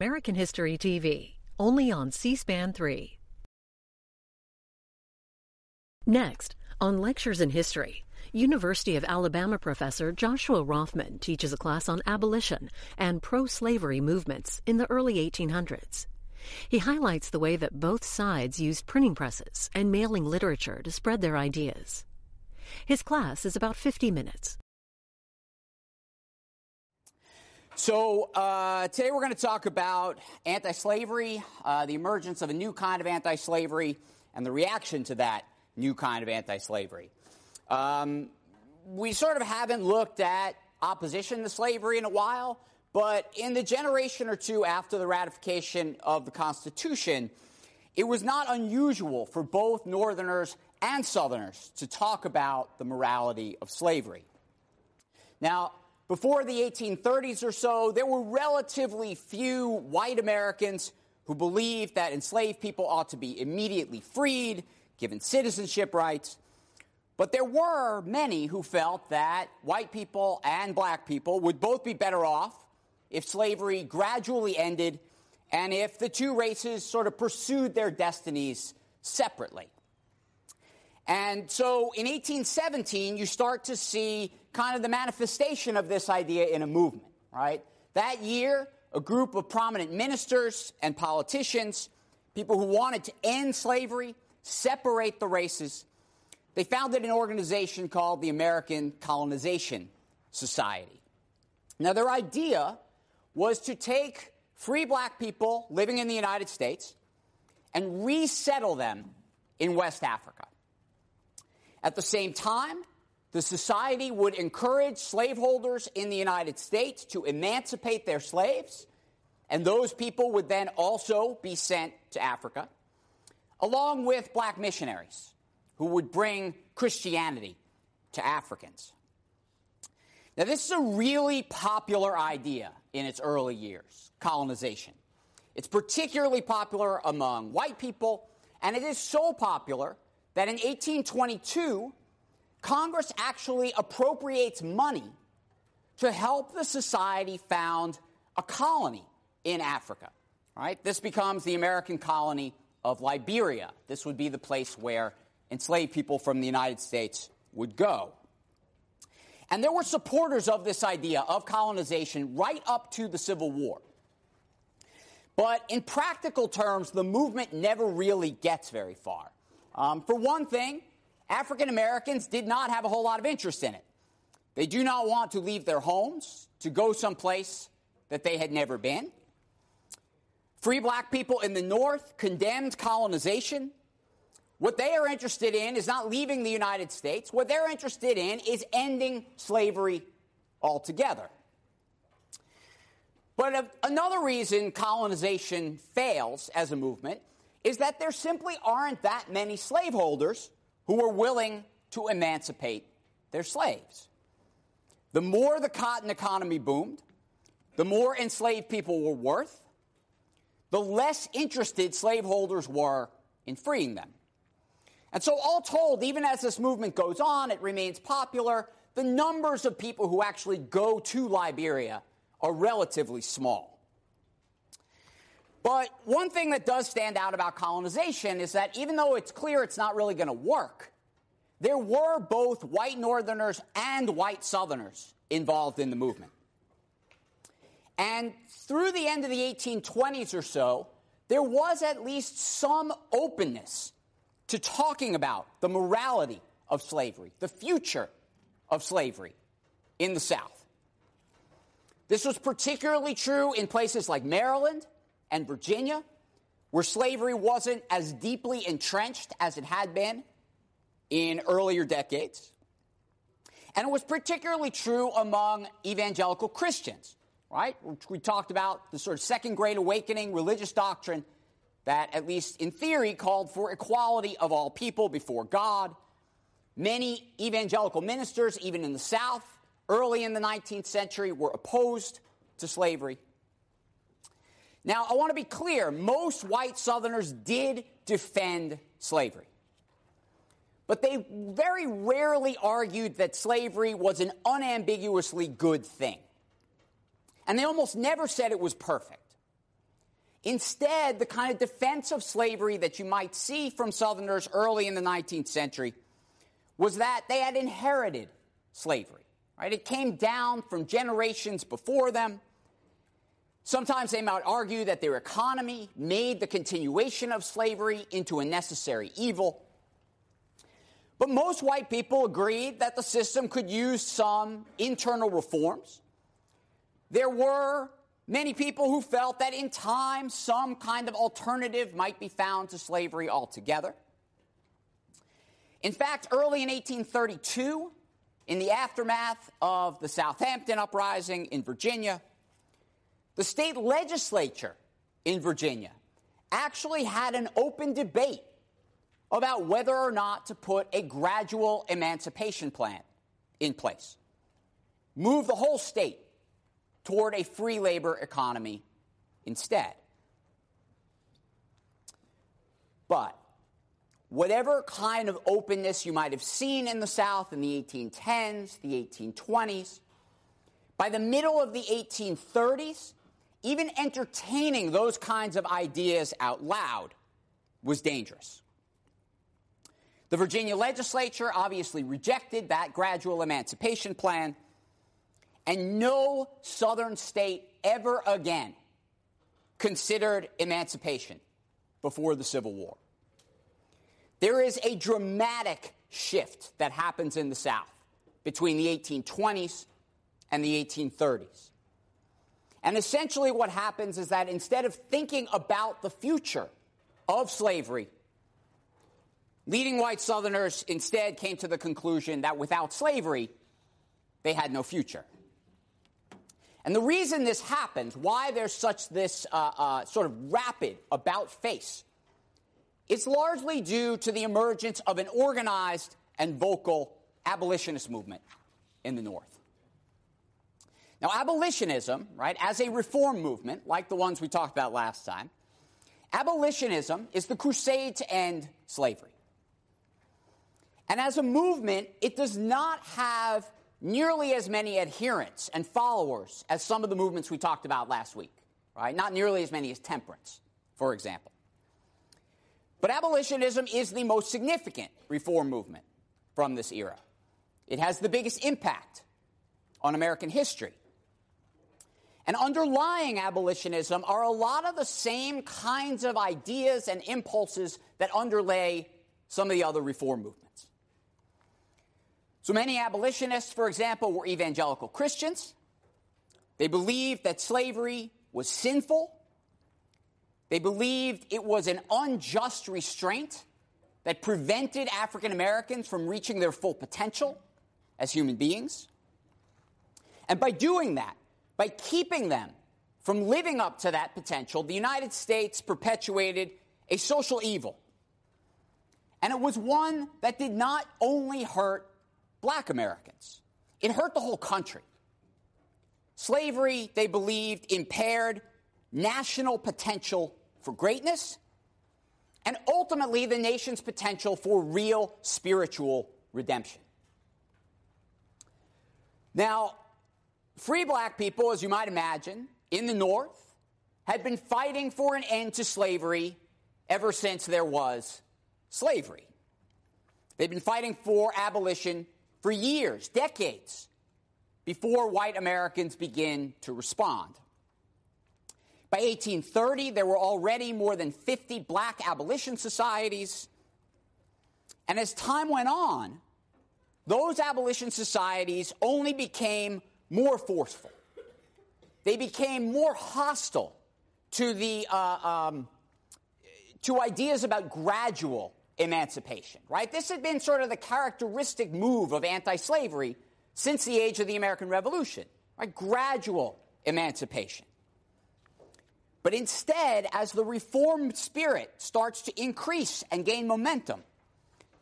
American History TV, only on C SPAN 3. Next, on Lectures in History, University of Alabama professor Joshua Rothman teaches a class on abolition and pro slavery movements in the early 1800s. He highlights the way that both sides used printing presses and mailing literature to spread their ideas. His class is about 50 minutes. So, uh, today we're going to talk about anti slavery, uh, the emergence of a new kind of anti slavery, and the reaction to that new kind of anti slavery. Um, we sort of haven't looked at opposition to slavery in a while, but in the generation or two after the ratification of the Constitution, it was not unusual for both Northerners and Southerners to talk about the morality of slavery. Now, before the 1830s or so, there were relatively few white Americans who believed that enslaved people ought to be immediately freed, given citizenship rights. But there were many who felt that white people and black people would both be better off if slavery gradually ended and if the two races sort of pursued their destinies separately. And so in 1817, you start to see kind of the manifestation of this idea in a movement, right? That year, a group of prominent ministers and politicians, people who wanted to end slavery, separate the races, they founded an organization called the American Colonization Society. Now, their idea was to take free black people living in the United States and resettle them in West Africa. At the same time, the society would encourage slaveholders in the United States to emancipate their slaves, and those people would then also be sent to Africa, along with black missionaries who would bring Christianity to Africans. Now, this is a really popular idea in its early years colonization. It's particularly popular among white people, and it is so popular that in 1822, Congress actually appropriates money to help the society found a colony in Africa. Right? This becomes the American colony of Liberia. This would be the place where enslaved people from the United States would go. And there were supporters of this idea of colonization right up to the Civil War. But in practical terms, the movement never really gets very far. Um, for one thing, African Americans did not have a whole lot of interest in it. They do not want to leave their homes to go someplace that they had never been. Free black people in the North condemned colonization. What they are interested in is not leaving the United States. What they're interested in is ending slavery altogether. But another reason colonization fails as a movement is that there simply aren't that many slaveholders who were willing to emancipate their slaves. The more the cotton economy boomed, the more enslaved people were worth, the less interested slaveholders were in freeing them. And so, all told, even as this movement goes on, it remains popular. The numbers of people who actually go to Liberia are relatively small. But one thing that does stand out about colonization is that even though it's clear it's not really going to work, there were both white Northerners and white Southerners involved in the movement. And through the end of the 1820s or so, there was at least some openness to talking about the morality of slavery, the future of slavery in the South. This was particularly true in places like Maryland and Virginia, where slavery wasn't as deeply entrenched as it had been in earlier decades. And it was particularly true among evangelical Christians, right? We talked about the sort of second great awakening religious doctrine that, at least in theory, called for equality of all people before God. Many evangelical ministers, even in the South, early in the 19th century, were opposed to slavery. Now, I want to be clear most white Southerners did defend slavery. But they very rarely argued that slavery was an unambiguously good thing. And they almost never said it was perfect. Instead, the kind of defense of slavery that you might see from Southerners early in the 19th century was that they had inherited slavery. Right? It came down from generations before them. Sometimes they might argue that their economy made the continuation of slavery into a necessary evil. But most white people agreed that the system could use some internal reforms. There were many people who felt that in time some kind of alternative might be found to slavery altogether. In fact, early in 1832, in the aftermath of the Southampton uprising in Virginia, the state legislature in Virginia actually had an open debate about whether or not to put a gradual emancipation plan in place. Move the whole state toward a free labor economy instead. But whatever kind of openness you might have seen in the South in the 1810s, the 1820s, by the middle of the 1830s, even entertaining those kinds of ideas out loud was dangerous. The Virginia legislature obviously rejected that gradual emancipation plan, and no Southern state ever again considered emancipation before the Civil War. There is a dramatic shift that happens in the South between the 1820s and the 1830s. And essentially, what happens is that instead of thinking about the future of slavery, leading white Southerners instead came to the conclusion that without slavery, they had no future. And the reason this happens, why there's such this uh, uh, sort of rapid about face, it's largely due to the emergence of an organized and vocal abolitionist movement in the North. Now, abolitionism, right, as a reform movement, like the ones we talked about last time, abolitionism is the crusade to end slavery. And as a movement, it does not have nearly as many adherents and followers as some of the movements we talked about last week, right? Not nearly as many as temperance, for example. But abolitionism is the most significant reform movement from this era. It has the biggest impact on American history. And underlying abolitionism are a lot of the same kinds of ideas and impulses that underlay some of the other reform movements. So many abolitionists, for example, were evangelical Christians. They believed that slavery was sinful. They believed it was an unjust restraint that prevented African Americans from reaching their full potential as human beings. And by doing that, by keeping them from living up to that potential, the United States perpetuated a social evil. And it was one that did not only hurt black Americans, it hurt the whole country. Slavery, they believed, impaired national potential for greatness and ultimately the nation's potential for real spiritual redemption. Now, Free black people, as you might imagine, in the North, had been fighting for an end to slavery ever since there was slavery. They'd been fighting for abolition for years, decades, before white Americans begin to respond. By 1830, there were already more than 50 black abolition societies. And as time went on, those abolition societies only became more forceful. They became more hostile to the uh, um, to ideas about gradual emancipation. Right? This had been sort of the characteristic move of anti-slavery since the age of the American Revolution. Right? Gradual emancipation. But instead, as the reform spirit starts to increase and gain momentum,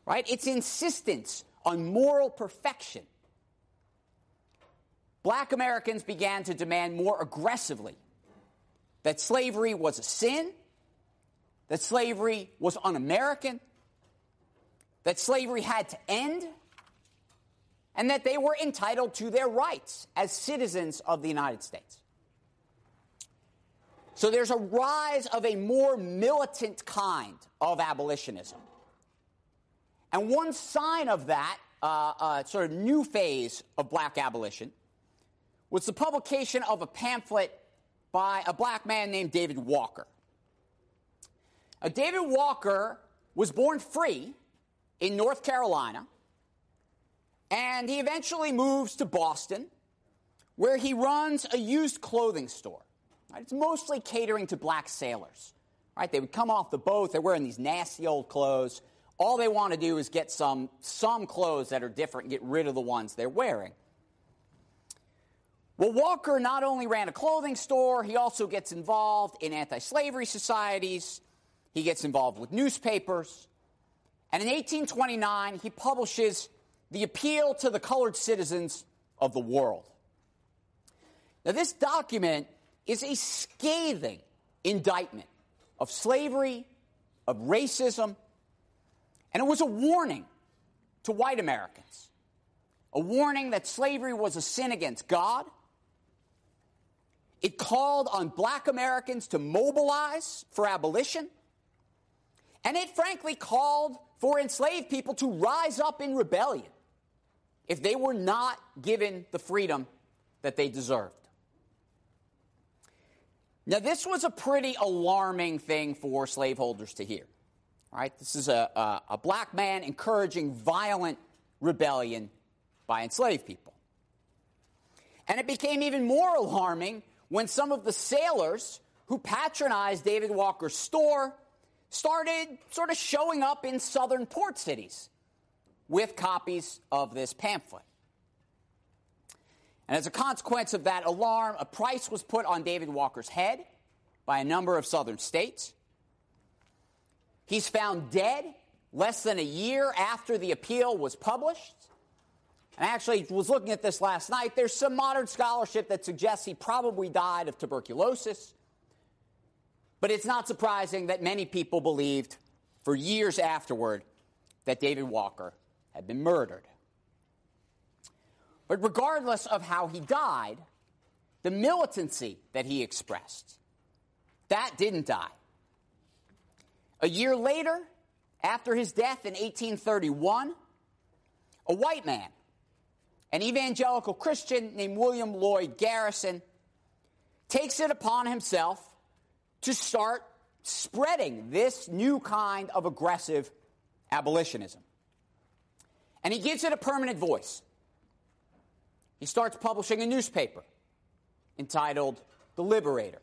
right, its insistence on moral perfection black Americans began to demand more aggressively that slavery was a sin, that slavery was un American, that slavery had to end, and that they were entitled to their rights as citizens of the United States. So there's a rise of a more militant kind of abolitionism. And one sign of that uh, uh, sort of new phase of black abolition was the publication of a pamphlet by a black man named David Walker. Uh, David Walker was born free in North Carolina, and he eventually moves to Boston, where he runs a used clothing store. Right? It's mostly catering to black sailors. Right? They would come off the boat, they're wearing these nasty old clothes. All they want to do is get some, some clothes that are different and get rid of the ones they're wearing. Well, Walker not only ran a clothing store, he also gets involved in anti slavery societies, he gets involved with newspapers. And in 1829, he publishes The Appeal to the Colored Citizens of the World. Now, this document is a scathing indictment of slavery, of racism, and it was a warning to white Americans. A warning that slavery was a sin against God. It called on black Americans to mobilize for abolition. And it frankly called for enslaved people to rise up in rebellion if they were not given the freedom that they deserved. Now, this was a pretty alarming thing for slaveholders to hear. Right? This is a, a, a black man encouraging violent rebellion by enslaved people. And it became even more alarming when some of the sailors who patronized David Walker's store started sort of showing up in southern port cities with copies of this pamphlet. And as a consequence of that alarm, a price was put on David Walker's head by a number of southern states. He's found dead less than a year after the appeal was published. And I actually was looking at this last night. There's some modern scholarship that suggests he probably died of tuberculosis. But it's not surprising that many people believed for years afterward that David Walker had been murdered. But regardless of how he died, the militancy that he expressed, that didn't die. A year later, after his death in 1831, a white man, an evangelical Christian named William Lloyd Garrison, takes it upon himself to start spreading this new kind of aggressive abolitionism. And he gives it a permanent voice. He starts publishing a newspaper entitled The Liberator.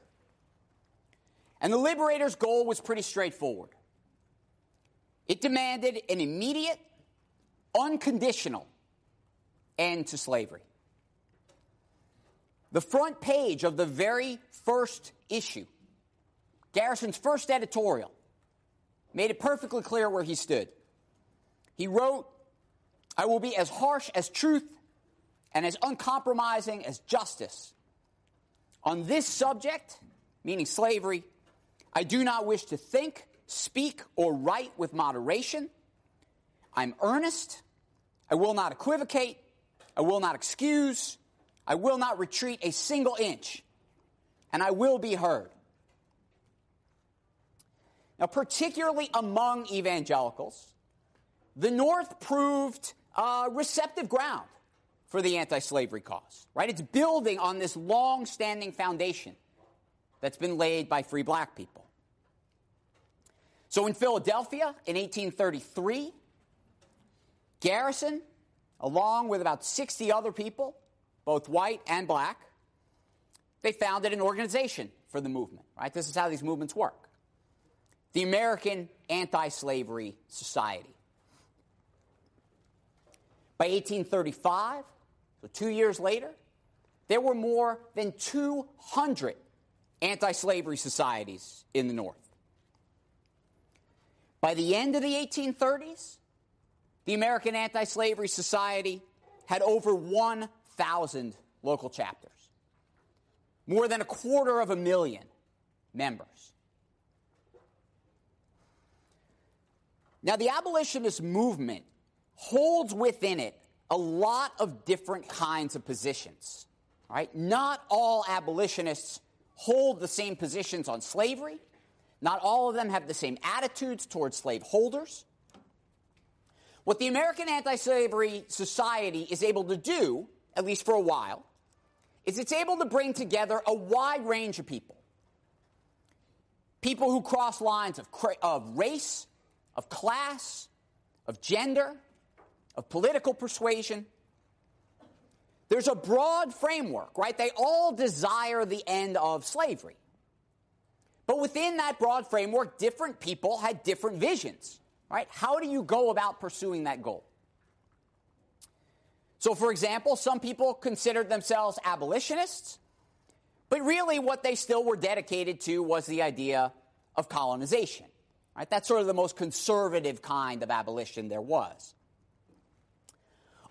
And the Liberator's goal was pretty straightforward it demanded an immediate, unconditional end to slavery. The front page of the very first issue, Garrison's first editorial, made it perfectly clear where he stood. He wrote, I will be as harsh as truth and as uncompromising as justice. On this subject, meaning slavery, I do not wish to think, speak, or write with moderation. I'm earnest. I will not equivocate. I will not excuse. I will not retreat a single inch. And I will be heard. Now, particularly among evangelicals, the North proved uh, receptive ground for the anti slavery cause, right? It's building on this long standing foundation that's been laid by free black people. So in Philadelphia in 1833, Garrison, along with about 60 other people, both white and black, they founded an organization for the movement, right? This is how these movements work. The American Anti Slavery Society. By 1835, so two years later, there were more than 200 anti slavery societies in the North. By the end of the 1830s, the American Anti Slavery Society had over 1,000 local chapters, more than a quarter of a million members. Now, the abolitionist movement holds within it a lot of different kinds of positions. Right? Not all abolitionists hold the same positions on slavery. Not all of them have the same attitudes towards slaveholders. What the American anti slavery society is able to do, at least for a while, is it's able to bring together a wide range of people. People who cross lines of, of race, of class, of gender, of political persuasion. There's a broad framework, right? They all desire the end of slavery. But within that broad framework, different people had different visions, right? How do you go about pursuing that goal? So, for example, some people considered themselves abolitionists, but really what they still were dedicated to was the idea of colonization. Right? That's sort of the most conservative kind of abolition there was.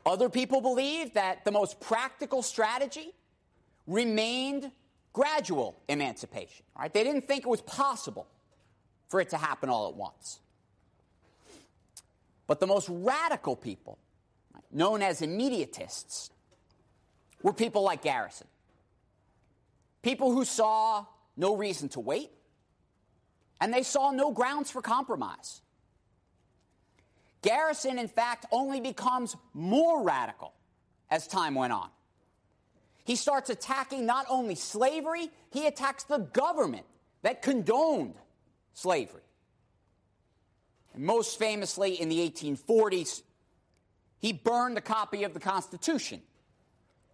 Other people believed that the most practical strategy remained gradual emancipation. Right? They didn't think it was possible for it to happen all at once. But the most radical people, known as immediatists, were people like Garrison. People who saw no reason to wait, and they saw no grounds for compromise. Garrison, in fact, only becomes more radical as time went on. He starts attacking not only slavery, he attacks the government that condoned slavery. And most famously, in the 1840s, he burned a copy of the Constitution,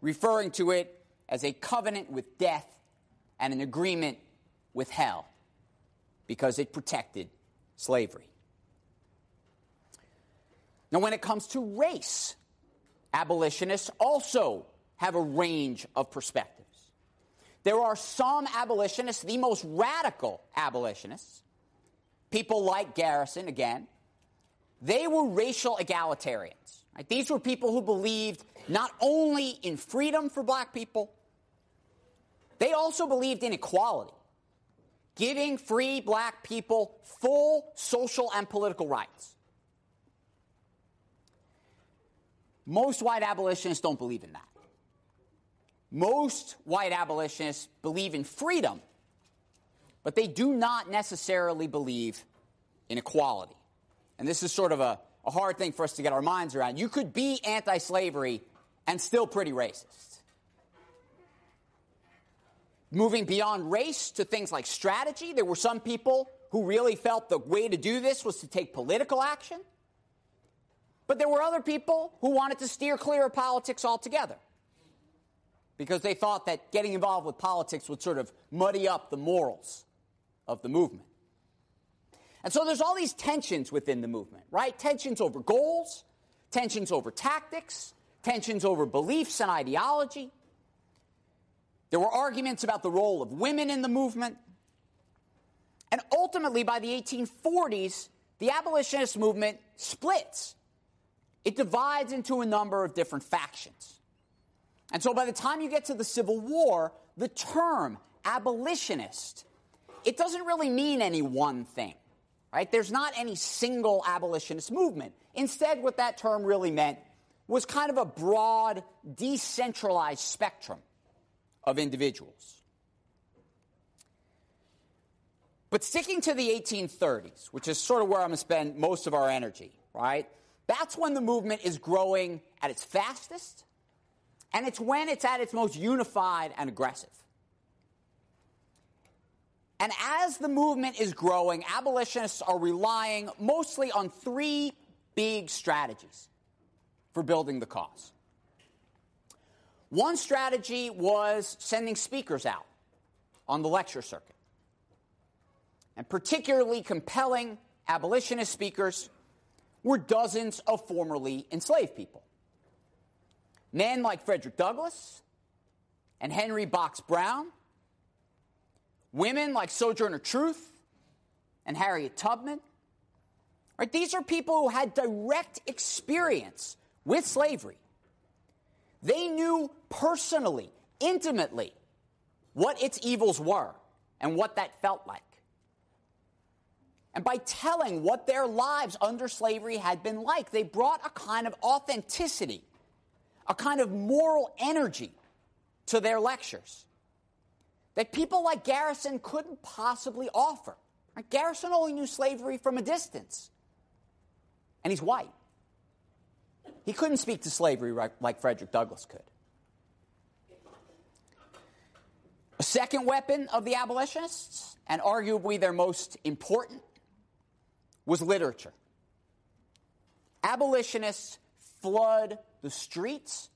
referring to it as a covenant with death and an agreement with hell, because it protected slavery. Now, when it comes to race, abolitionists also have a range of perspectives. There are some abolitionists, the most radical abolitionists, people like Garrison, again, they were racial egalitarians. Right? These were people who believed not only in freedom for black people, they also believed in equality, giving free black people full social and political rights. Most white abolitionists don't believe in that. Most white abolitionists believe in freedom, but they do not necessarily believe in equality. And this is sort of a, a hard thing for us to get our minds around. You could be anti slavery and still pretty racist. Moving beyond race to things like strategy, there were some people who really felt the way to do this was to take political action. But there were other people who wanted to steer clear of politics altogether because they thought that getting involved with politics would sort of muddy up the morals of the movement. And so there's all these tensions within the movement, right? Tensions over goals, tensions over tactics, tensions over beliefs and ideology. There were arguments about the role of women in the movement. And ultimately, by the 1840s, the abolitionist movement splits it divides into a number of different factions. And so by the time you get to the Civil War, the term abolitionist, it doesn't really mean any one thing, right? There's not any single abolitionist movement. Instead, what that term really meant was kind of a broad, decentralized spectrum of individuals. But sticking to the 1830s, which is sort of where I'm going to spend most of our energy, right? That's when the movement is growing at its fastest, and it's when it's at its most unified and aggressive. And as the movement is growing, abolitionists are relying mostly on three big strategies for building the cause. One strategy was sending speakers out on the lecture circuit, and particularly compelling abolitionist speakers were dozens of formerly enslaved people. Men like Frederick Douglass and Henry Box Brown, women like Sojourner Truth and Harriet Tubman. Right? These are people who had direct experience with slavery. They knew personally, intimately, what its evils were and what that felt like and by telling what their lives under slavery had been like. They brought a kind of authenticity, a kind of moral energy to their lectures that people like Garrison couldn't possibly offer. Garrison only knew slavery from a distance, and he's white. He couldn't speak to slavery like Frederick Douglass could. A second weapon of the abolitionists, and arguably their most important, was literature. Abolitionists flood the streets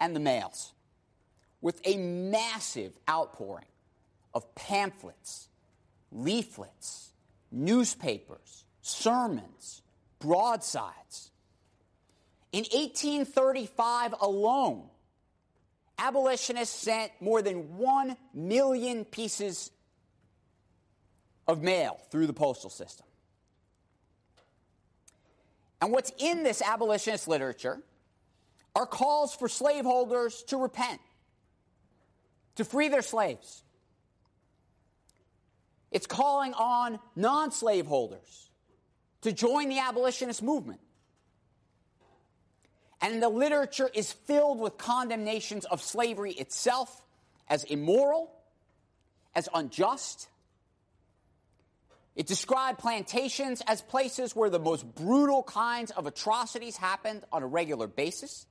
and the mails with a massive outpouring of pamphlets, leaflets, newspapers, sermons, broadsides. In 1835 alone, abolitionists sent more than 1 million pieces of mail through the postal system. And what's in this abolitionist literature are calls for slaveholders to repent, to free their slaves. It's calling on non slaveholders to join the abolitionist movement. And the literature is filled with condemnations of slavery itself as immoral, as unjust. It described plantations as places where the most brutal kinds of atrocities happened on a regular basis.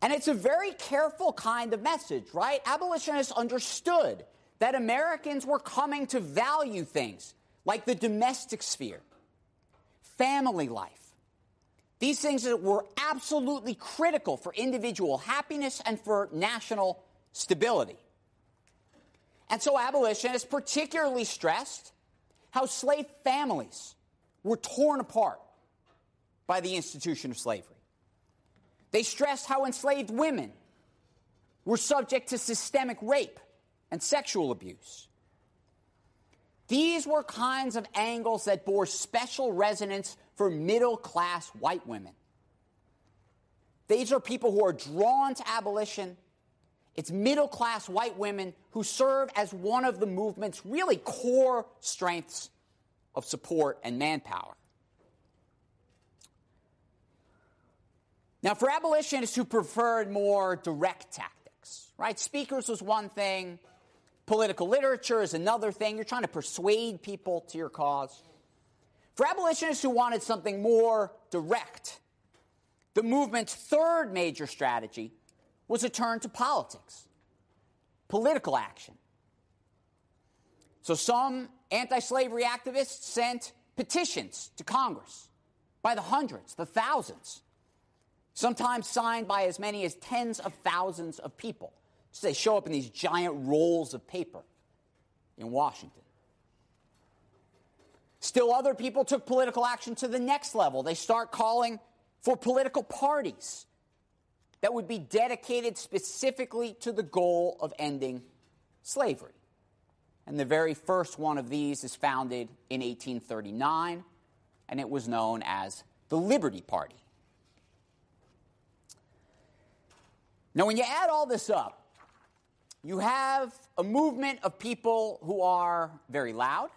And it's a very careful kind of message, right? Abolitionists understood that Americans were coming to value things like the domestic sphere, family life, these things that were absolutely critical for individual happiness and for national stability. And so abolitionists particularly stressed how slave families were torn apart by the institution of slavery. They stressed how enslaved women were subject to systemic rape and sexual abuse. These were kinds of angles that bore special resonance for middle class white women. These are people who are drawn to abolition. It's middle class white women who serve as one of the movement's really core strengths of support and manpower. Now, for abolitionists who preferred more direct tactics, right? Speakers was one thing, political literature is another thing. You're trying to persuade people to your cause. For abolitionists who wanted something more direct, the movement's third major strategy was a turn to politics, political action. So some anti slavery activists sent petitions to Congress by the hundreds, the thousands, sometimes signed by as many as tens of thousands of people. So they show up in these giant rolls of paper in Washington. Still, other people took political action to the next level. They start calling for political parties that would be dedicated specifically to the goal of ending slavery. And the very first one of these is founded in 1839, and it was known as the Liberty Party. Now, when you add all this up, you have a movement of people who are very loud,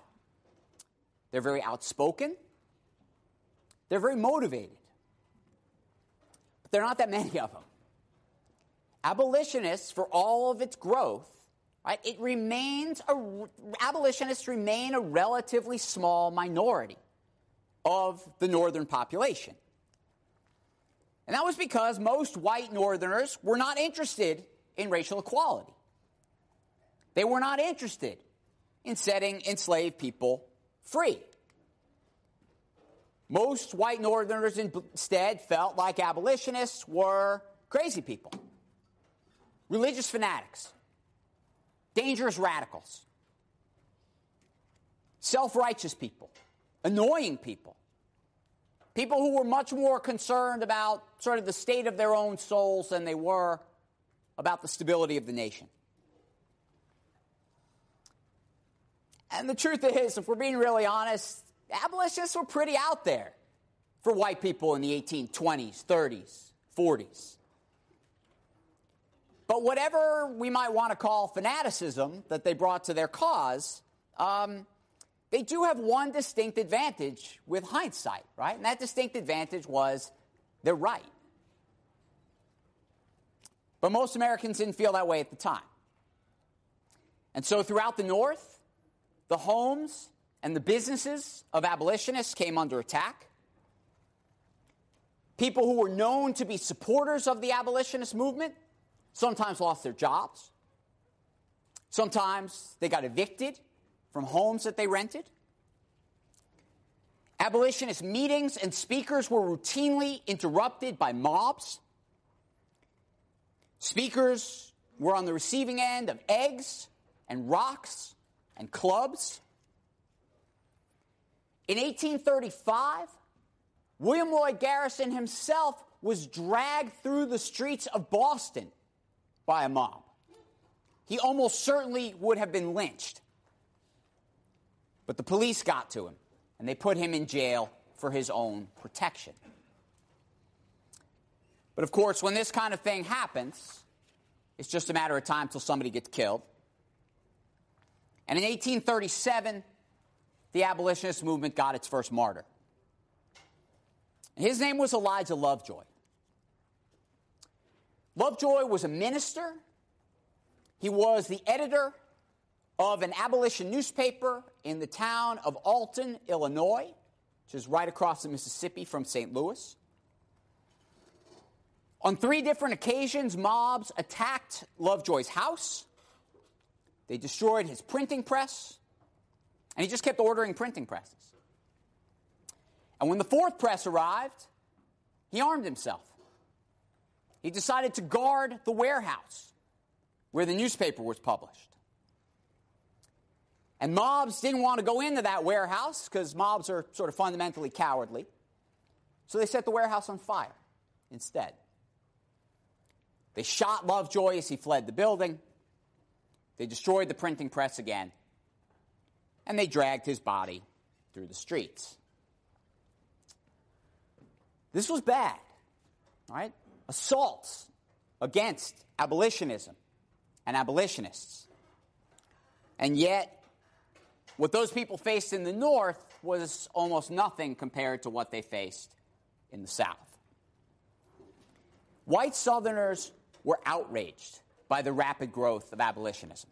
they're very outspoken. They're very motivated. But there are not that many of them. Abolitionists, for all of its growth, right, it remains a, abolitionists remain a relatively small minority of the northern population. And that was because most white northerners were not interested in racial equality. They were not interested in setting enslaved people free. Most white Northerners instead felt like abolitionists were crazy people, religious fanatics, dangerous radicals, self righteous people, annoying people, people who were much more concerned about sort of the state of their own souls than they were about the stability of the nation. And the truth is, if we're being really honest, abolitionists were pretty out there for white people in the 1820s, 30s, 40s. But whatever we might want to call fanaticism that they brought to their cause, um, they do have one distinct advantage with hindsight, right? And that distinct advantage was they're right. But most Americans didn't feel that way at the time. And so throughout the North, the homes and the businesses of abolitionists came under attack. People who were known to be supporters of the abolitionist movement sometimes lost their jobs. Sometimes they got evicted from homes that they rented. Abolitionist meetings and speakers were routinely interrupted by mobs. Speakers were on the receiving end of eggs and rocks and clubs. In 1835, William Lloyd Garrison himself was dragged through the streets of Boston by a mob. He almost certainly would have been lynched. But the police got to him and they put him in jail for his own protection. But of course, when this kind of thing happens, it's just a matter of time till somebody gets killed. And in 1837, the abolitionist movement got its first martyr. His name was Elijah Lovejoy. Lovejoy was a minister. He was the editor of an abolition newspaper in the town of Alton, Illinois, which is right across the Mississippi from St. Louis. On three different occasions, mobs attacked Lovejoy's house. They destroyed his printing press, and he just kept ordering printing presses. And when the fourth press arrived, he armed himself. He decided to guard the warehouse where the newspaper was published. And mobs didn't want to go into that warehouse because mobs are sort of fundamentally cowardly. So they set the warehouse on fire instead. They shot Lovejoy as he fled the building. They destroyed the printing press again. And they dragged his body through the streets. This was bad, right? Assaults against abolitionism and abolitionists. And yet, what those people faced in the North was almost nothing compared to what they faced in the South. White Southerners were outraged by the rapid growth of abolitionism.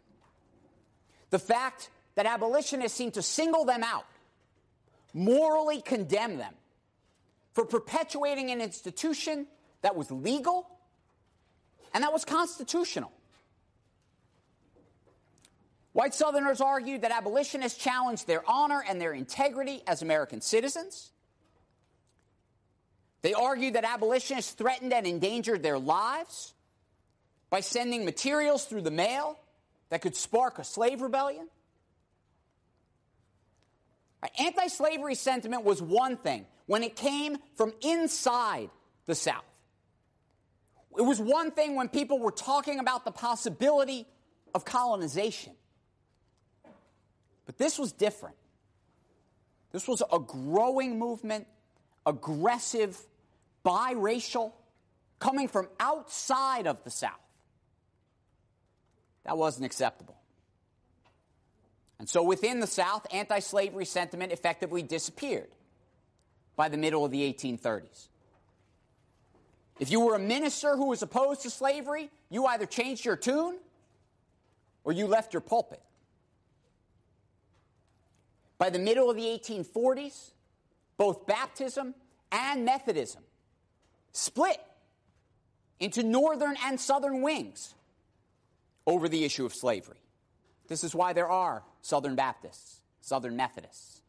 The fact that abolitionists seemed to single them out, morally condemn them for perpetuating an institution that was legal and that was constitutional. White Southerners argued that abolitionists challenged their honor and their integrity as American citizens. They argued that abolitionists threatened and endangered their lives by sending materials through the mail that could spark a slave rebellion. Anti slavery sentiment was one thing when it came from inside the South. It was one thing when people were talking about the possibility of colonization. But this was different. This was a growing movement, aggressive, biracial, coming from outside of the South. That wasn't acceptable. And so within the South, anti slavery sentiment effectively disappeared by the middle of the 1830s. If you were a minister who was opposed to slavery, you either changed your tune or you left your pulpit. By the middle of the 1840s, both baptism and Methodism split into northern and southern wings over the issue of slavery. This is why there are Southern Baptists, Southern Methodists.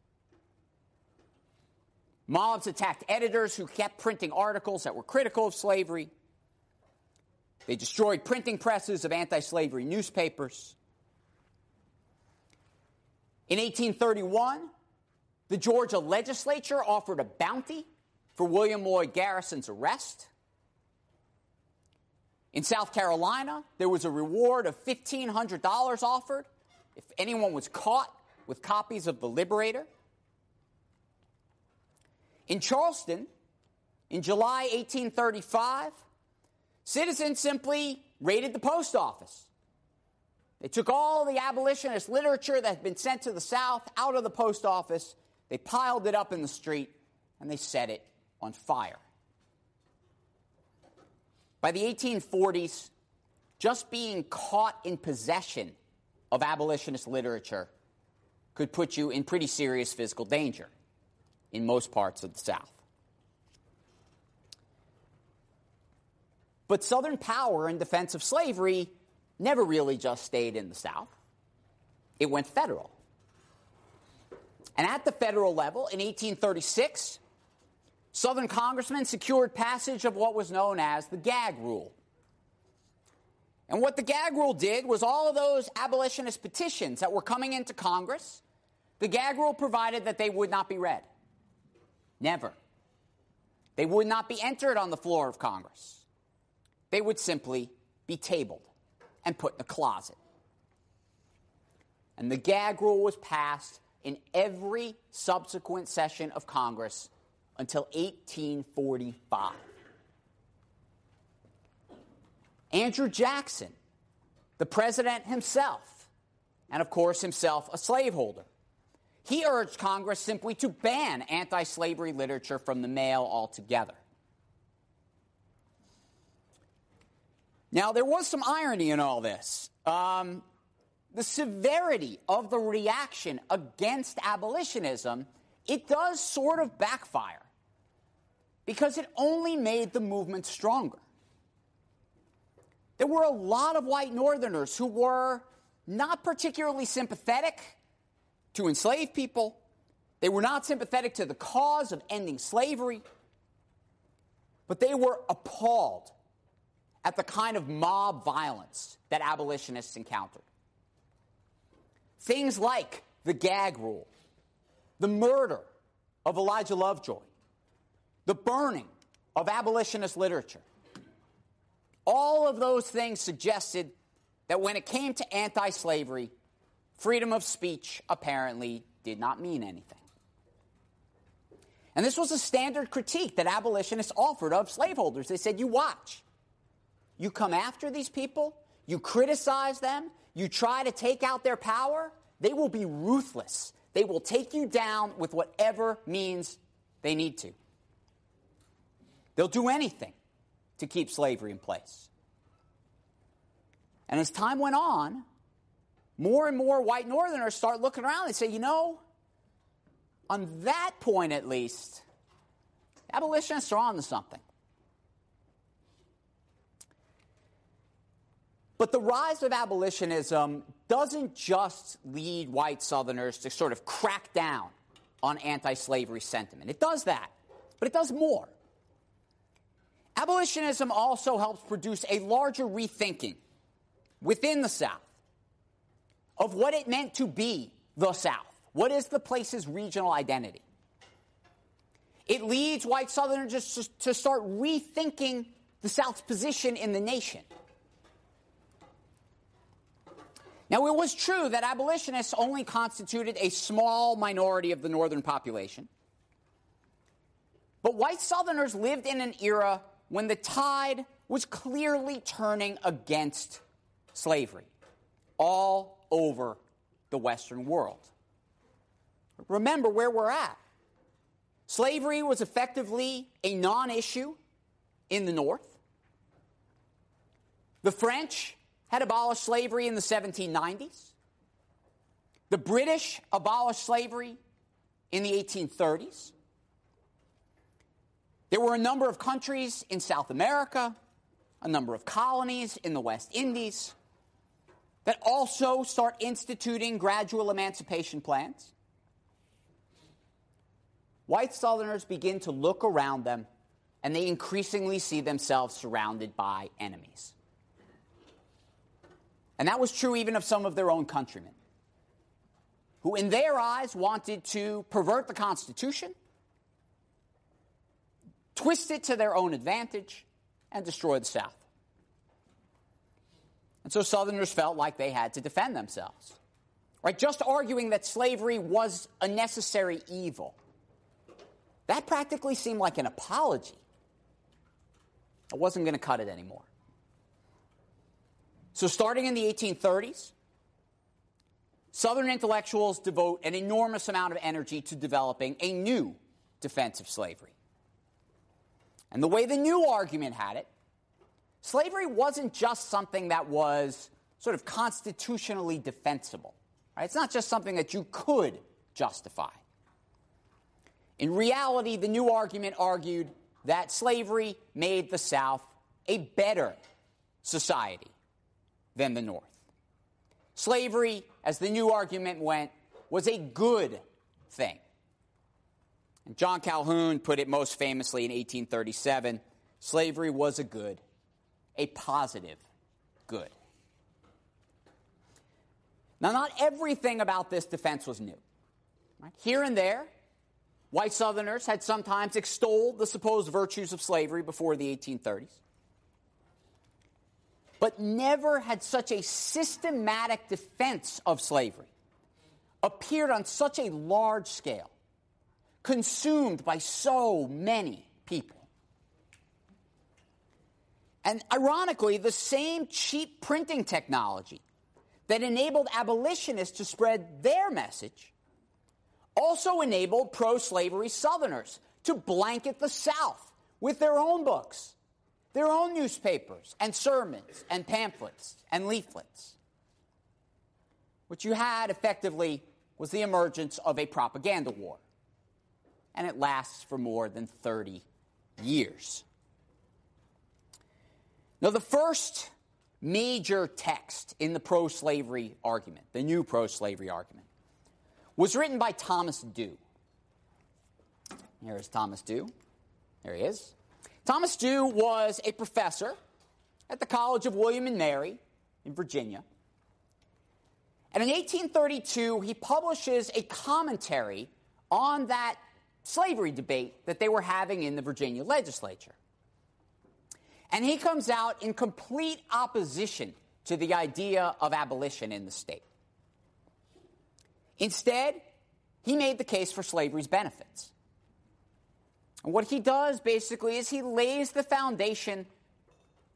Mobs attacked editors who kept printing articles that were critical of slavery. They destroyed printing presses of anti slavery newspapers. In 1831, the Georgia legislature offered a bounty for William Lloyd Garrison's arrest. In South Carolina, there was a reward of $1,500 offered if anyone was caught with copies of The Liberator. In Charleston, in July 1835, citizens simply raided the post office. They took all the abolitionist literature that had been sent to the South out of the post office, they piled it up in the street, and they set it on fire. By the 1840s, just being caught in possession of abolitionist literature could put you in pretty serious physical danger in most parts of the South. But Southern power in defense of slavery never really just stayed in the South, it went federal. And at the federal level, in 1836, Southern congressmen secured passage of what was known as the gag rule. And what the gag rule did was all of those abolitionist petitions that were coming into Congress, the gag rule provided that they would not be read. Never. They would not be entered on the floor of Congress. They would simply be tabled and put in a closet. And the gag rule was passed in every subsequent session of Congress until 1845. Andrew Jackson, the president himself, and of course, himself a slaveholder, he urged Congress simply to ban anti slavery literature from the mail altogether. Now, there was some irony in all this. Um, the severity of the reaction against abolitionism, it does sort of backfire because it only made the movement stronger. There were a lot of white Northerners who were not particularly sympathetic to enslaved people. They were not sympathetic to the cause of ending slavery. But they were appalled at the kind of mob violence that abolitionists encountered. Things like the gag rule, the murder of Elijah Lovejoy, the burning of abolitionist literature. All of those things suggested that when it came to anti slavery, freedom of speech apparently did not mean anything. And this was a standard critique that abolitionists offered of slaveholders. They said, You watch. You come after these people, you criticize them, you try to take out their power, they will be ruthless. They will take you down with whatever means they need to. They'll do anything to keep slavery in place. And as time went on, more and more white Northerners start looking around and say, you know, on that point at least, abolitionists are on to something. But the rise of abolitionism doesn't just lead white Southerners to sort of crack down on anti slavery sentiment. It does that, but it does more. Abolitionism also helps produce a larger rethinking within the South of what it meant to be the South. What is the place's regional identity? It leads white Southerners to start rethinking the South's position in the nation. Now, it was true that abolitionists only constituted a small minority of the Northern population. But white Southerners lived in an era when the tide was clearly turning against slavery all over the Western world. Remember where we're at. Slavery was effectively a non issue in the North. The French had abolished slavery in the 1790s. The British abolished slavery in the 1830s. There were a number of countries in South America, a number of colonies in the West Indies that also start instituting gradual emancipation plans. White Southerners begin to look around them and they increasingly see themselves surrounded by enemies. And that was true even of some of their own countrymen, who, in their eyes, wanted to pervert the Constitution, twist it to their own advantage, and destroy the South. And so Southerners felt like they had to defend themselves. Right? Just arguing that slavery was a necessary evil. That practically seemed like an apology. I wasn't going to cut it anymore. So, starting in the 1830s, Southern intellectuals devote an enormous amount of energy to developing a new defense of slavery. And the way the new argument had it slavery wasn't just something that was sort of constitutionally defensible. Right? It's not just something that you could justify. In reality, the new argument argued that slavery made the South a better society than the North. Slavery, as the new argument went, was a good thing. And John Calhoun put it most famously in 1837 slavery was a good, a positive good. Now, not everything about this defense was new. Right? Here and there, white Southerners had sometimes extolled the supposed virtues of slavery before the 1830s. But never had such a systematic defense of slavery appeared on such a large scale, consumed by so many people. And ironically, the same cheap printing technology that enabled abolitionists to spread their message also enabled pro slavery Southerners to blanket the South with their own books, their own newspapers, and sermons, and pamphlets, and leaflets. What you had effectively was the emergence of a propaganda war, and it lasts for more than 30 years. Now, the first major text in the pro slavery argument, the new pro slavery argument, was written by Thomas Dew. Here is Thomas Dew. There he is. Thomas Dew was a professor at the College of William and Mary in Virginia. And in 1832, he publishes a commentary on that slavery debate that they were having in the Virginia legislature. And he comes out in complete opposition to the idea of abolition in the state. Instead, he made the case for slavery's benefits. And what he does basically is he lays the foundation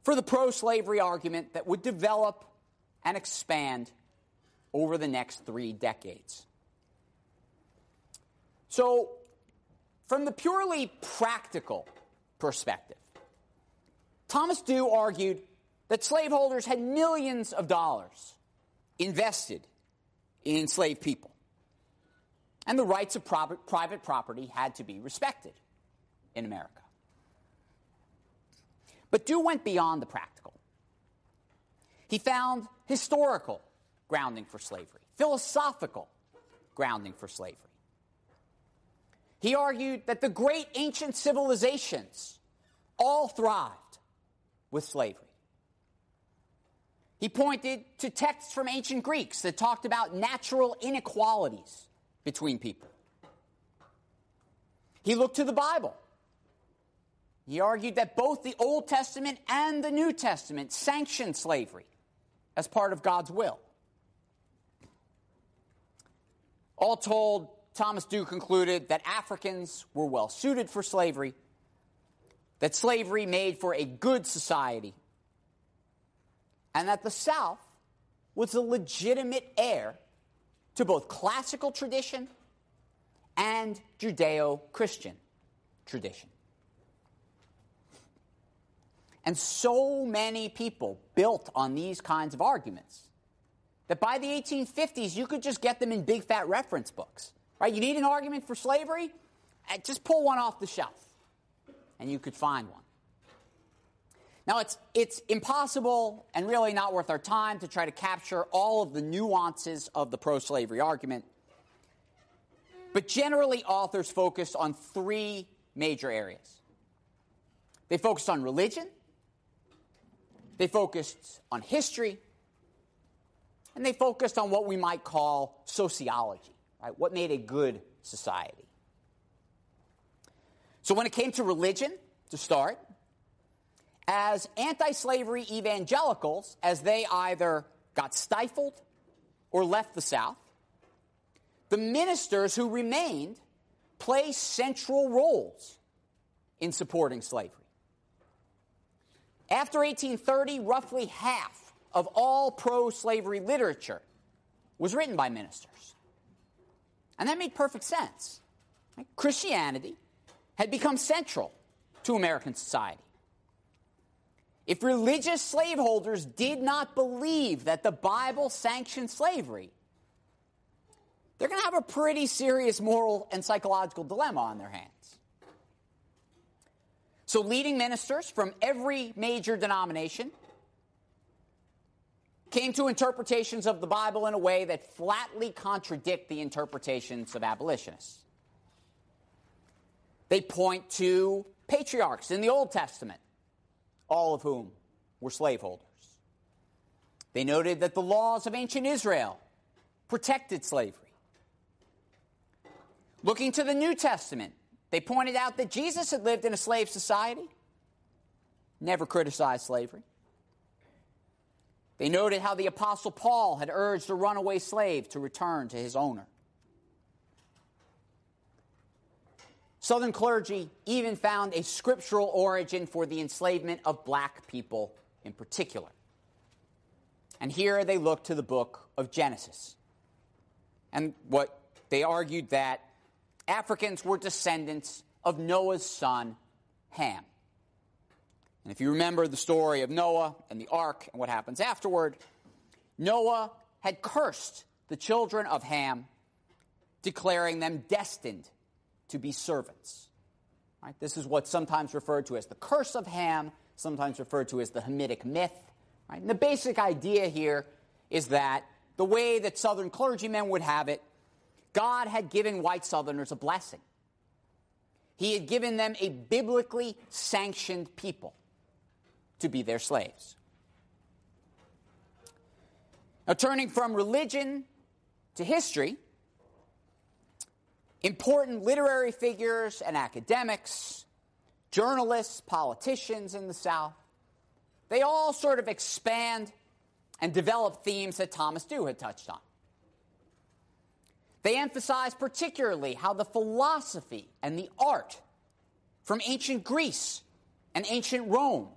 for the pro slavery argument that would develop and expand over the next three decades. So, from the purely practical perspective, Thomas Dew argued that slaveholders had millions of dollars invested in enslaved people, and the rights of private property had to be respected in America. But Dew went beyond the practical. He found historical grounding for slavery, philosophical grounding for slavery. He argued that the great ancient civilizations all thrived with slavery. He pointed to texts from ancient Greeks that talked about natural inequalities between people. He looked to the Bible. He argued that both the Old Testament and the New Testament sanctioned slavery as part of God's will. All told, Thomas Dew concluded that Africans were well suited for slavery that slavery made for a good society, and that the South was a legitimate heir to both classical tradition and Judeo Christian tradition. And so many people built on these kinds of arguments that by the 1850s, you could just get them in big fat reference books. Right? You need an argument for slavery? Eh, just pull one off the shelf and you could find one. Now, it's, it's impossible and really not worth our time to try to capture all of the nuances of the pro slavery argument. But generally, authors focused on three major areas they focused on religion, they focused on history, and they focused on what we might call sociology, right? What made a good society. So when it came to religion, to start, as anti slavery evangelicals, as they either got stifled or left the South, the ministers who remained play central roles in supporting slavery. After 1830, roughly half of all pro slavery literature was written by ministers. And that made perfect sense. Christianity had become central to American society. if religious slaveholders did not believe that the Bible sanctioned slavery, they're going to have a pretty serious moral and psychological dilemma on their hands. So, leading ministers from every major denomination came to interpretations of the Bible in a way that flatly contradict the interpretations of abolitionists. They point to patriarchs in the Old Testament, all of whom were slaveholders. They noted that the laws of ancient Israel protected slavery. Looking to the New Testament, they pointed out that Jesus had lived in a slave society, never criticized slavery. They noted how the Apostle Paul had urged a runaway slave to return to his owner. Southern clergy even found a scriptural origin for the enslavement of black people in particular. And here they looked to the book of Genesis. And what they argued that Africans were descendants of Noah's son, Ham. And if you remember the story of Noah and the ark and what happens afterward, Noah had cursed the children of Ham, declaring them destined to be servants. Right? This is what's sometimes referred to as the curse of Ham, sometimes referred to as the Hamitic myth. Right? And the basic idea here is that the way that Southern clergymen would have it, God had given white Southerners a blessing. He had given them a biblically sanctioned people to be their slaves. Now, turning from religion to history, important literary figures and academics, journalists, politicians in the South, they all sort of expand and develop themes that Thomas Dew had touched on. They emphasize particularly how the philosophy and the art from ancient Greece and ancient Rome,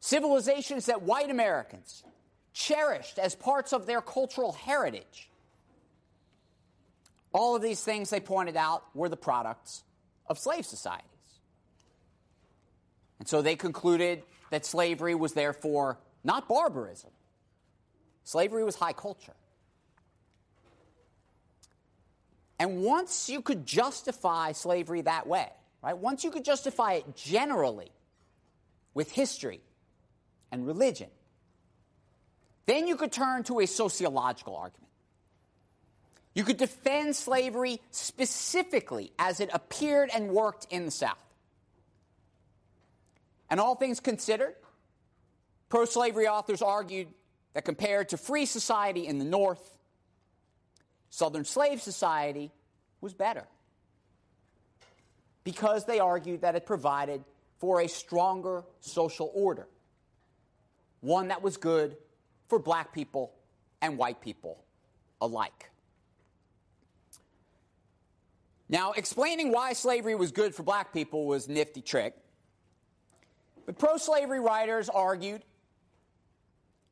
civilizations that white Americans cherished as parts of their cultural heritage, all of these things they pointed out were the products of slave societies. And so they concluded that slavery was therefore not barbarism, slavery was high culture. And once you could justify slavery that way, right? Once you could justify it generally with history and religion, then you could turn to a sociological argument. You could defend slavery specifically as it appeared and worked in the South. And all things considered, pro slavery authors argued that compared to free society in the North, Southern slave society was better because they argued that it provided for a stronger social order, one that was good for black people and white people alike. Now, explaining why slavery was good for black people was a nifty trick. But pro slavery writers argued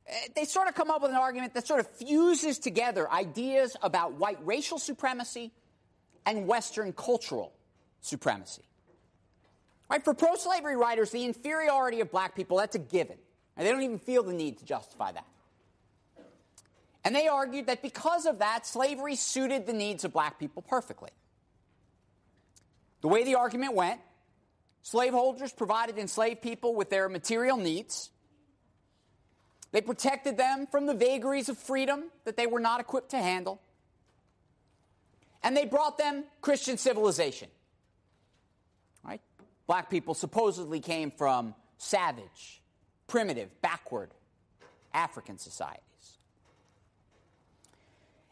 Eh, they sort of come up with an argument that sort of fuses together ideas about white racial supremacy and Western cultural supremacy. Right? For pro slavery writers, the inferiority of black people, that's a given. And they don't even feel the need to justify that. And they argued that because of that, slavery suited the needs of black people perfectly. The way the argument went, slaveholders provided enslaved people with their material needs they protected them from the vagaries of freedom that they were not equipped to handle. And they brought them Christian civilization. Right? Black people supposedly came from savage, primitive, backward African societies.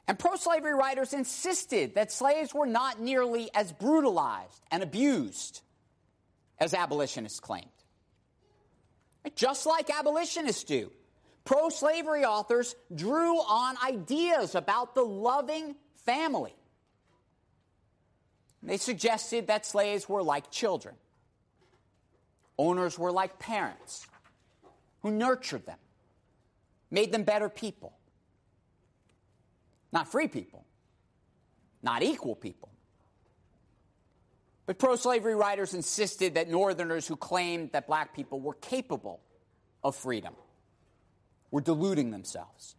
And pro slavery writers insisted that slaves were not nearly as brutalized and abused as abolitionists claimed. Just like abolitionists do. Pro slavery authors drew on ideas about the loving family. They suggested that slaves were like children, owners were like parents who nurtured them, made them better people. Not free people, not equal people, but pro slavery writers insisted that Northerners who claimed that black people were capable of freedom were deluding themselves.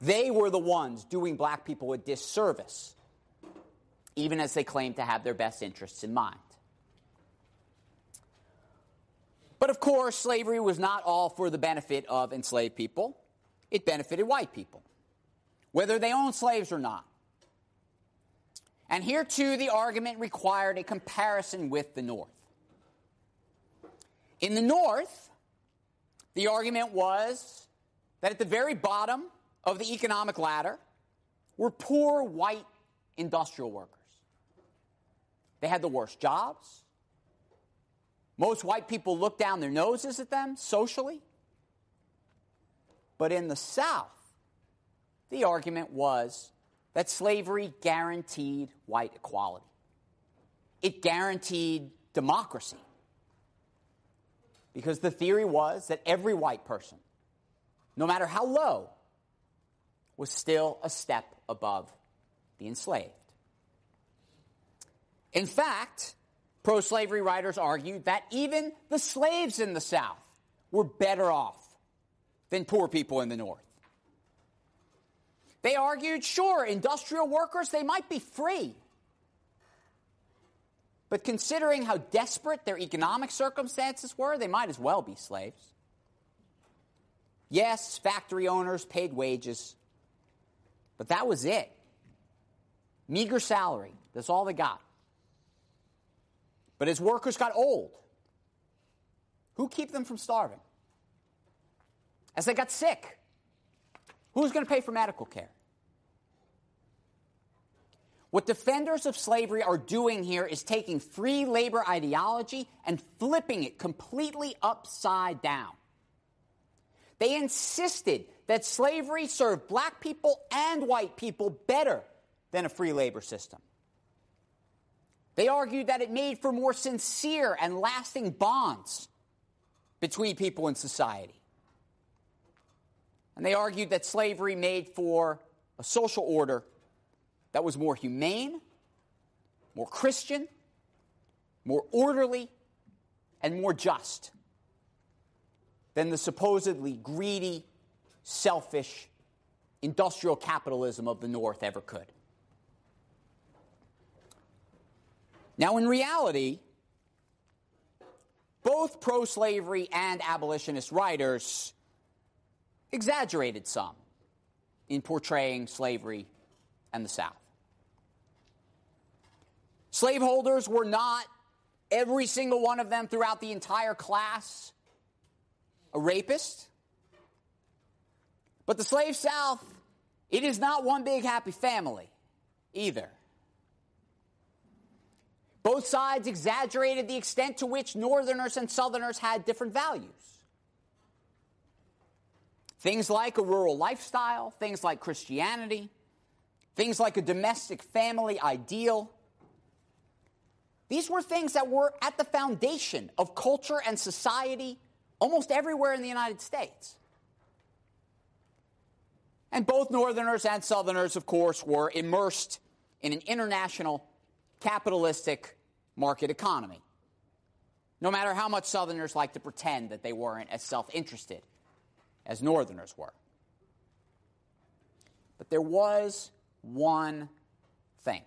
They were the ones doing black people a disservice, even as they claimed to have their best interests in mind. But of course, slavery was not all for the benefit of enslaved people, it benefited white people, whether they owned slaves or not. And here, too, the argument required a comparison with the North. In the North, the argument was that at the very bottom of the economic ladder were poor white industrial workers. They had the worst jobs. Most white people looked down their noses at them socially. But in the South, the argument was that slavery guaranteed white equality. It guaranteed democracy. Because the theory was that every white person, no matter how low, was still a step above the enslaved. In fact, pro slavery writers argued that even the slaves in the South were better off than poor people in the North. They argued, sure, industrial workers, they might be free. But considering how desperate their economic circumstances were, they might as well be slaves. Yes, factory owners paid wages, but that was it. Meager salary, that's all they got. But as workers got old, who keep them from starving? As they got sick, Who's going to pay for medical care? What defenders of slavery are doing here is taking free labor ideology and flipping it completely upside down. They insisted that slavery served black people and white people better than a free labor system. They argued that it made for more sincere and lasting bonds between people in society. And they argued that slavery made for a social order that was more humane, more Christian, more orderly, and more just than the supposedly greedy, selfish, industrial capitalism of the North ever could. Now, in reality, both pro slavery and abolitionist writers exaggerated some in portraying slavery and the South. Slaveholders were not, every single one of them throughout the entire class, a rapist. But the slave South, it is not one big happy family either. Both sides exaggerated the extent to which Northerners and Southerners had different values. Things like a rural lifestyle, things like Christianity, things like a domestic family ideal. These were things that were at the foundation of culture and society almost everywhere in the United States. And both Northerners and Southerners, of course, were immersed in an international capitalistic market economy. No matter how much Southerners like to pretend that they weren't as self interested as Northerners were. But there was one thing,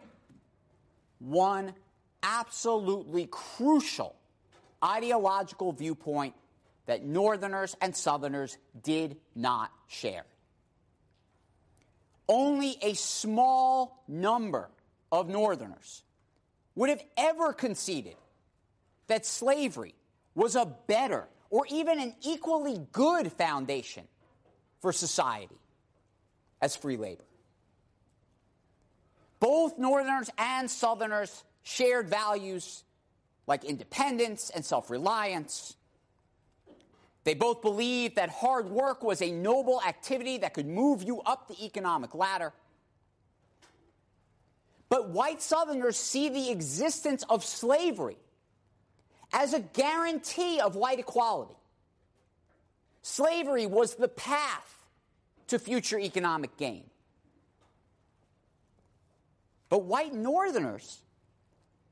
one absolutely crucial ideological viewpoint that Northerners and Southerners did not share. Only a small number of Northerners would have ever conceded that slavery was a better or even an equally good foundation for society as free labor. Both Northerners and Southerners shared values like independence and self reliance. They both believed that hard work was a noble activity that could move you up the economic ladder. But white Southerners see the existence of slavery as a guarantee of white equality. Slavery was the path to future economic gain. But white Northerners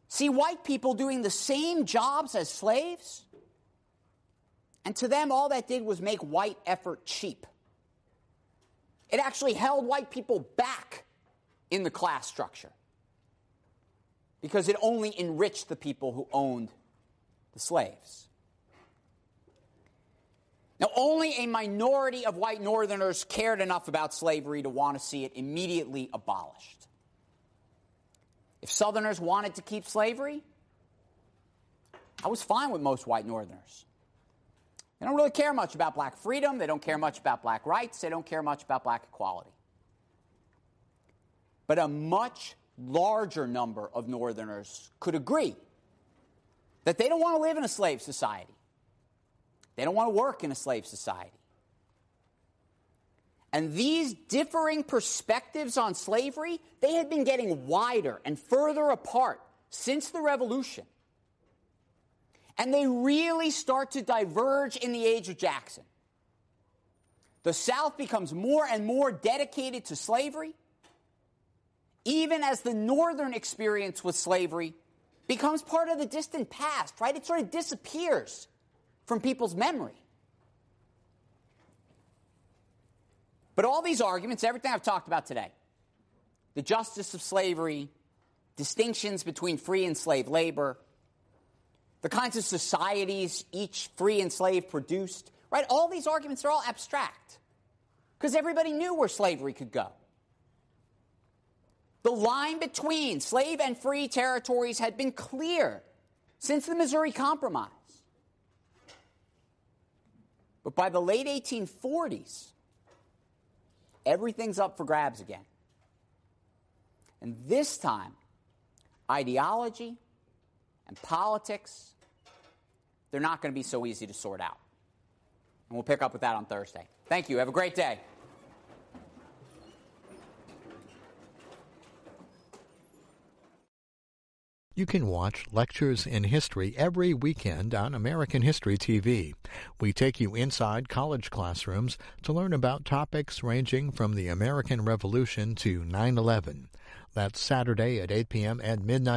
see white people doing the same jobs as slaves. And to them, all that did was make white effort cheap. It actually held white people back in the class structure because it only enriched the people who owned the slaves. Now, only a minority of white Northerners cared enough about slavery to want to see it immediately abolished. If Southerners wanted to keep slavery, I was fine with most white Northerners. They don't really care much about black freedom. They don't care much about black rights. They don't care much about black equality. But a much larger number of Northerners could agree that they don't want to live in a slave society. They don't want to work in a slave society. And these differing perspectives on slavery, they had been getting wider and further apart since the Revolution. And they really start to diverge in the age of Jackson. The South becomes more and more dedicated to slavery, even as the Northern experience with slavery becomes part of the distant past, right? It sort of disappears from people's memory. But all these arguments, everything I've talked about today, the justice of slavery, distinctions between free and slave labor, the kinds of societies each free and slave produced, right? All these arguments are all abstract because everybody knew where slavery could go. The line between slave and free territories had been clear since the Missouri Compromise. But by the late 1840s, everything's up for grabs again. And this time, ideology and politics they're not going to be so easy to sort out. And we'll pick up with that on Thursday. Thank you. Have a great day. You can watch Lectures in History every weekend on American History TV. We take you inside college classrooms to learn about topics ranging from the American Revolution to 9 11. That's Saturday at 8 p.m. and midnight.